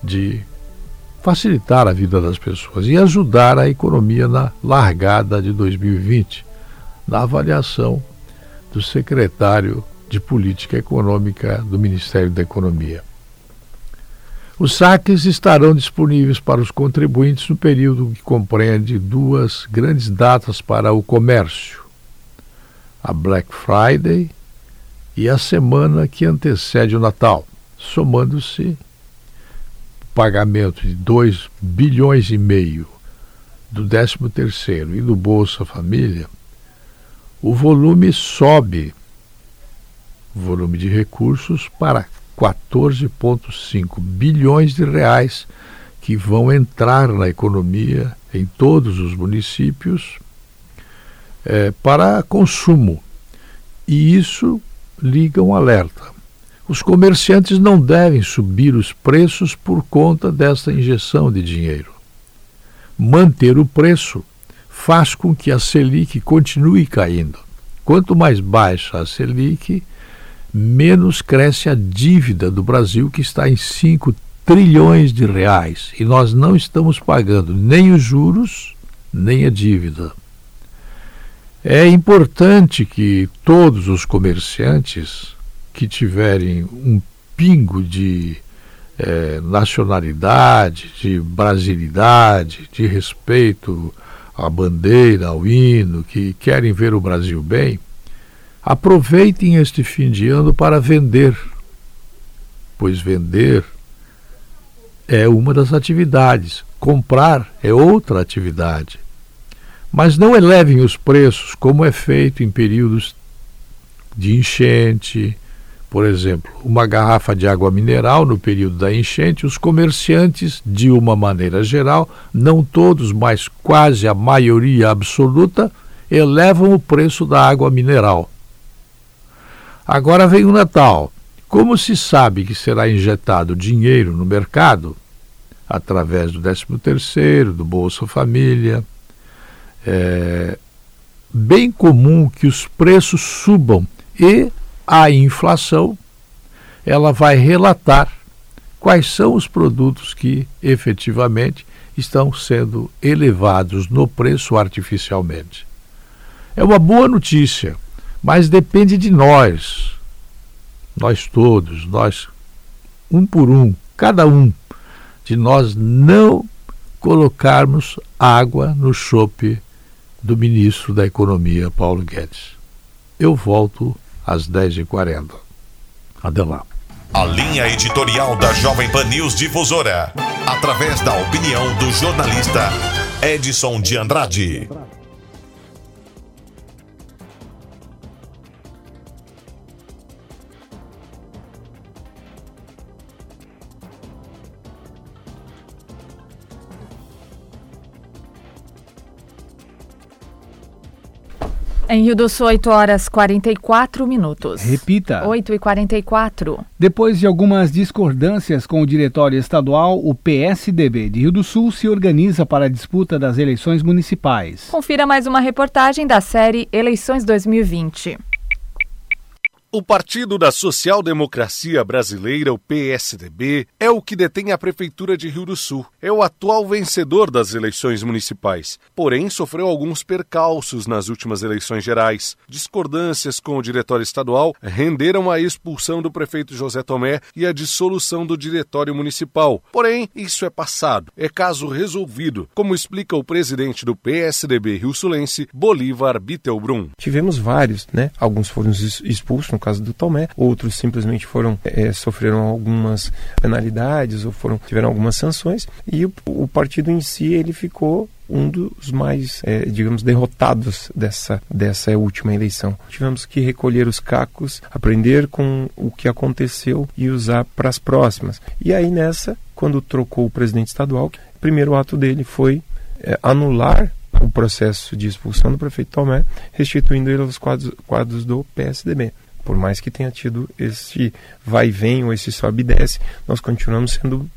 [SPEAKER 21] de facilitar a vida das pessoas e ajudar a economia na largada de 2020, na avaliação do secretário de Política Econômica do Ministério da Economia. Os saques estarão disponíveis para os contribuintes no período que compreende duas grandes datas para o comércio: a Black Friday e a semana que antecede o Natal, somando-se pagamento de 2 bilhões e meio do 13 terceiro e do Bolsa Família, o volume sobe, volume de recursos para 14,5 bilhões de reais que vão entrar na economia em todos os municípios é, para consumo. E isso liga um alerta. Os comerciantes não devem subir os preços por conta desta injeção de dinheiro. Manter o preço faz com que a Selic continue caindo. Quanto mais baixa a Selic, menos cresce a dívida do Brasil, que está em 5 trilhões de reais. E nós não estamos pagando nem os juros, nem a dívida. É importante que todos os comerciantes que tiverem um pingo de é, nacionalidade, de brasilidade, de respeito à bandeira, ao hino, que querem ver o Brasil bem, aproveitem este fim de ano para vender, pois vender é uma das atividades, comprar é outra atividade. Mas não elevem os preços como é feito em períodos de enchente, por exemplo, uma garrafa de água mineral no período da enchente, os comerciantes, de uma maneira geral, não todos, mas quase a maioria absoluta, elevam o preço da água mineral. Agora vem o Natal. Como se sabe que será injetado dinheiro no mercado, através do 13º, do Bolsa Família, é bem comum que os preços subam e a inflação, ela vai relatar quais são os produtos que efetivamente estão sendo elevados no preço artificialmente. É uma boa notícia, mas depende de nós, nós todos, nós, um por um, cada um de nós não colocarmos água no chope do ministro da Economia, Paulo Guedes. Eu volto às 10h40. Até lá.
[SPEAKER 2] A linha editorial da Jovem Pan News Difusora, através da opinião do jornalista Edson de Andrade.
[SPEAKER 3] Em Rio do Sul, 8 horas 44 minutos.
[SPEAKER 4] Repita.
[SPEAKER 3] 8 e 44.
[SPEAKER 4] Depois de algumas discordâncias com o diretório estadual, o PSDB de Rio do Sul se organiza para a disputa das eleições municipais.
[SPEAKER 3] Confira mais uma reportagem da série Eleições 2020.
[SPEAKER 23] O Partido da Social Democracia Brasileira, o PSDB, é o que detém a Prefeitura de Rio do Sul. É o atual vencedor das eleições municipais, porém sofreu alguns percalços nas últimas eleições gerais. Discordâncias com o diretório estadual renderam a expulsão do prefeito José Tomé e a dissolução do diretório municipal. Porém, isso é passado, é caso resolvido, como explica o presidente do PSDB Rio Sulense, Bolívar Bittelbrum.
[SPEAKER 24] Tivemos vários, né? Alguns foram expulsos, caso do Tomé, outros simplesmente foram é, sofreram algumas penalidades ou foram tiveram algumas sanções e o, o partido em si ele ficou um dos mais, é, digamos, derrotados dessa, dessa última eleição. Tivemos que recolher os cacos, aprender com o que aconteceu e usar para as próximas. E aí nessa, quando trocou o presidente estadual, o primeiro ato dele foi é, anular o processo de expulsão do prefeito Tomé, restituindo ele aos quadros, quadros do PSDB. Por mais que tenha tido esse vai e vem ou esse sobe e desce, nós continuamos sendo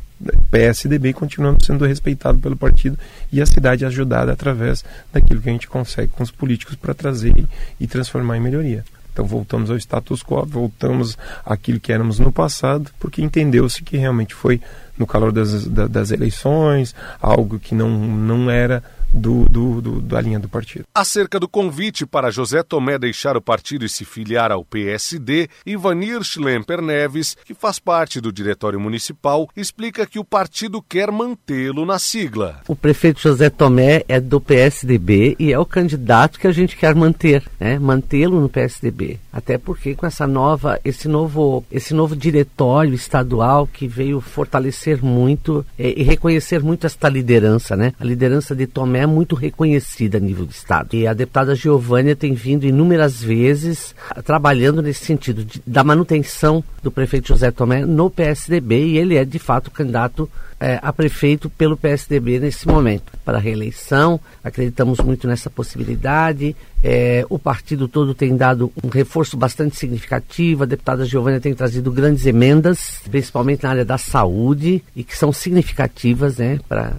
[SPEAKER 24] PSDB continuando sendo respeitado pelo partido e a cidade ajudada através daquilo que a gente consegue com os políticos para trazer e transformar em melhoria. Então voltamos ao status quo, voltamos àquilo que éramos no passado, porque entendeu-se que realmente foi no calor das, das eleições, algo que não, não era do, do, do, da linha do partido.
[SPEAKER 23] Acerca do convite para José Tomé deixar o partido e se filiar ao PSD, Ivanir Schlemper Neves, que faz parte do diretório municipal, explica que o partido quer mantê-lo na sigla.
[SPEAKER 25] O prefeito José Tomé é do PSDB e é o candidato que a gente quer manter, né? mantê-lo no PSDB. Até porque com essa nova, esse novo, esse novo diretório estadual que veio fortalecer muito é, e reconhecer muito esta liderança, né? A liderança de Tomé é muito reconhecida a nível do Estado. E a deputada Giovânia tem vindo inúmeras vezes trabalhando nesse sentido de, da manutenção do prefeito José Tomé no PSDB e ele é de fato candidato é, a prefeito pelo PSDB nesse momento. Para a reeleição, acreditamos muito nessa possibilidade. É, o partido todo tem dado um reforço bastante significativo. A deputada Giovânia tem trazido grandes emendas, principalmente na área da saúde, e que são significativas né, para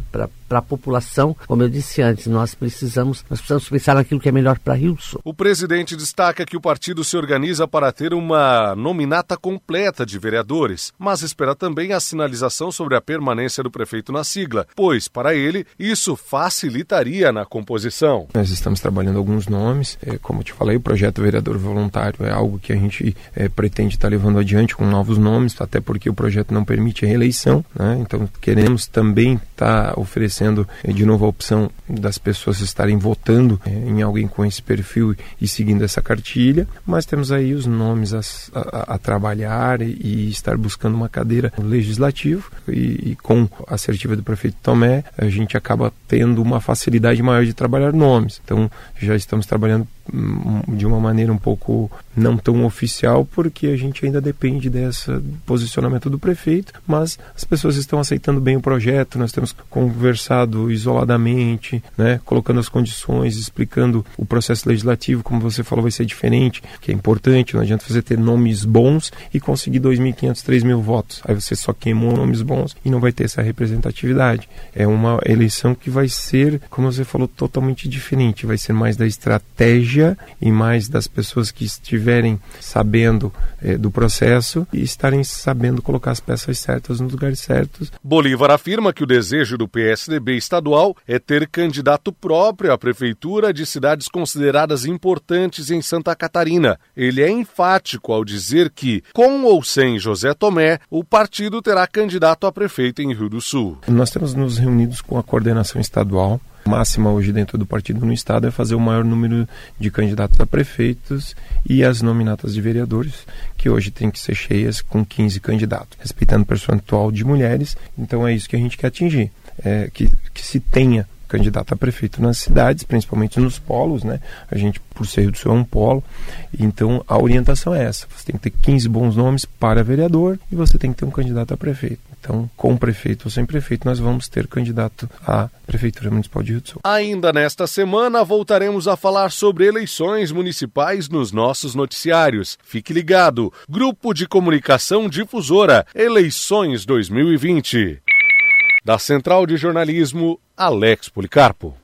[SPEAKER 25] para a população. Como eu disse antes, nós precisamos, nós precisamos pensar naquilo que é melhor para Rio Sul.
[SPEAKER 23] O presidente destaca que o partido se organiza para ter uma nominata completa de vereadores, mas espera também a sinalização sobre a permanência do prefeito na sigla, pois, para ele, isso facilitaria na composição.
[SPEAKER 24] Nós estamos trabalhando alguns nomes, é, como eu te falei, o projeto vereador voluntário é algo que a gente é, pretende estar levando adiante com novos nomes, até porque o projeto não permite a reeleição, né? então queremos também estar oferecendo eh, de novo a opção das pessoas estarem votando eh, em alguém com esse perfil e seguindo essa cartilha, mas temos aí os nomes a, a, a trabalhar e, e, estar buscando uma cadeira legislativo e, e, com a assertiva do prefeito Tomé a gente acaba tendo uma facilidade maior de trabalhar nomes. Então já estamos trabalhando hum, de uma maneira um pouco não tão oficial, porque a gente ainda depende desse posicionamento do prefeito, mas as pessoas estão aceitando bem o projeto, nós temos conversado isoladamente, né, colocando as condições, explicando o processo legislativo, como você falou, vai ser diferente, que é importante, não adianta você ter nomes bons e conseguir 2.500, 3.000 votos. Aí você só queimou nomes bons e não vai ter essa representatividade. É uma eleição que vai ser, como você falou, totalmente diferente, vai ser mais da estratégia e mais das pessoas que estiverem sabendo eh, do processo e estarem sabendo colocar as peças certas nos lugares certos.
[SPEAKER 23] Bolívar afirma que o desejo do PSDB estadual é ter candidato próprio à prefeitura de cidades consideradas importantes em Santa Catarina. Ele é enfático ao dizer que, com ou sem José Tomé, o partido terá candidato a prefeito em Rio do Sul.
[SPEAKER 24] Nós temos nos reunidos com a coordenação estadual máxima hoje dentro do partido no estado é fazer o maior número de candidatos a prefeitos e as nominatas de vereadores, que hoje tem que ser cheias com 15 candidatos, respeitando o percentual de mulheres. Então é isso que a gente quer atingir, é que, que se tenha candidato a prefeito nas cidades, principalmente nos polos, né? A gente, por ser do Sul, é um polo. Então, a orientação é essa. Você tem que ter 15 bons nomes para vereador e você tem que ter um candidato a prefeito. Então, com prefeito ou sem prefeito, nós vamos ter candidato à Prefeitura Municipal de Rio do Sul.
[SPEAKER 23] Ainda nesta semana, voltaremos a falar sobre eleições municipais nos nossos noticiários. Fique ligado. Grupo de Comunicação Difusora, Eleições 2020. Da Central de Jornalismo, Alex Policarpo.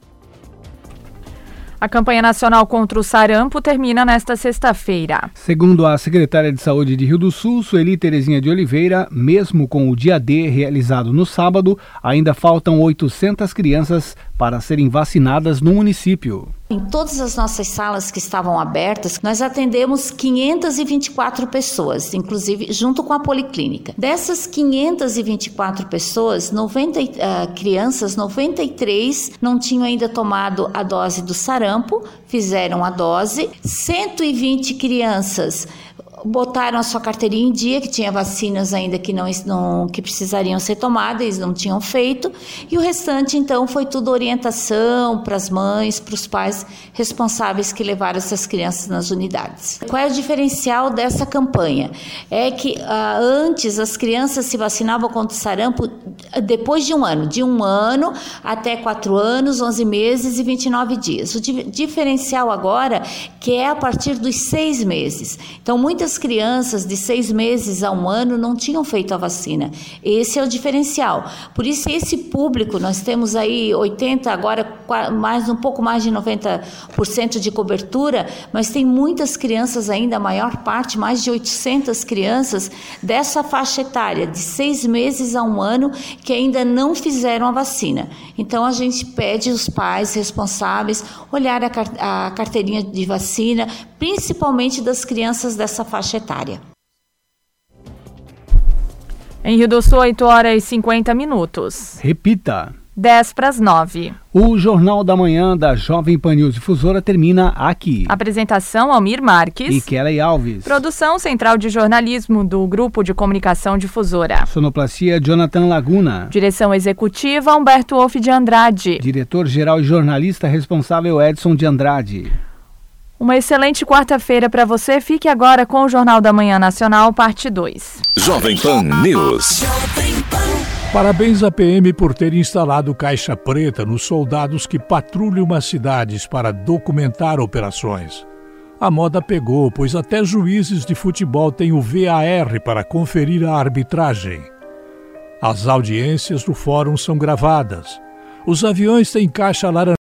[SPEAKER 3] A campanha nacional contra o sarampo termina nesta sexta-feira.
[SPEAKER 4] Segundo a secretária de Saúde de Rio do Sul, Sueli Terezinha de Oliveira, mesmo com o dia D realizado no sábado, ainda faltam 800 crianças para serem vacinadas no município.
[SPEAKER 26] Em todas as nossas salas que estavam abertas, nós atendemos 524 pessoas, inclusive junto com a policlínica. Dessas 524 pessoas, 90 uh, crianças, 93 não tinham ainda tomado a dose do sarampo, fizeram a dose. 120 crianças botaram a sua carteirinha em dia, que tinha vacinas ainda que não, não que precisariam ser tomadas, eles não tinham feito, e o restante então foi tudo orientação para as mães, para os pais responsáveis que levaram essas crianças nas unidades. Qual é o diferencial dessa campanha? É que ah, antes as crianças se vacinavam contra o sarampo depois de um ano, de um ano até quatro anos, 11 meses e 29 dias. O diferencial agora que é a partir dos seis meses. Então, muitas crianças de seis meses a um ano não tinham feito a vacina. Esse é o diferencial. Por isso, esse público, nós temos aí 80, agora mais um pouco mais de 90% de cobertura, mas tem muitas crianças ainda, a maior parte, mais de 800 crianças dessa faixa etária, de seis meses a um ano, que ainda não fizeram a vacina. Então, a gente pede os pais responsáveis olhar a carteirinha de vacina, principalmente das crianças dessa faixa etária.
[SPEAKER 3] Em Rio do Sul, 8 horas e 50 minutos.
[SPEAKER 4] Repita.
[SPEAKER 3] 10 para as 9.
[SPEAKER 4] O Jornal da Manhã da Jovem Pan News Difusora termina aqui.
[SPEAKER 3] Apresentação Almir Marques
[SPEAKER 4] e Kelly Alves.
[SPEAKER 3] Produção Central de Jornalismo do Grupo de Comunicação Difusora.
[SPEAKER 4] Sonoplastia Jonathan Laguna.
[SPEAKER 3] Direção Executiva Humberto Wolff de Andrade.
[SPEAKER 4] Diretor-Geral e Jornalista Responsável Edson de Andrade.
[SPEAKER 3] Uma excelente quarta-feira para você. Fique agora com o Jornal da Manhã Nacional, parte 2.
[SPEAKER 12] Jovem Pan News.
[SPEAKER 27] Parabéns à PM por ter instalado caixa preta nos soldados que patrulham as cidades para documentar operações. A moda pegou, pois até juízes de futebol têm o VAR para conferir a arbitragem. As audiências do fórum são gravadas. Os aviões têm caixa laranja.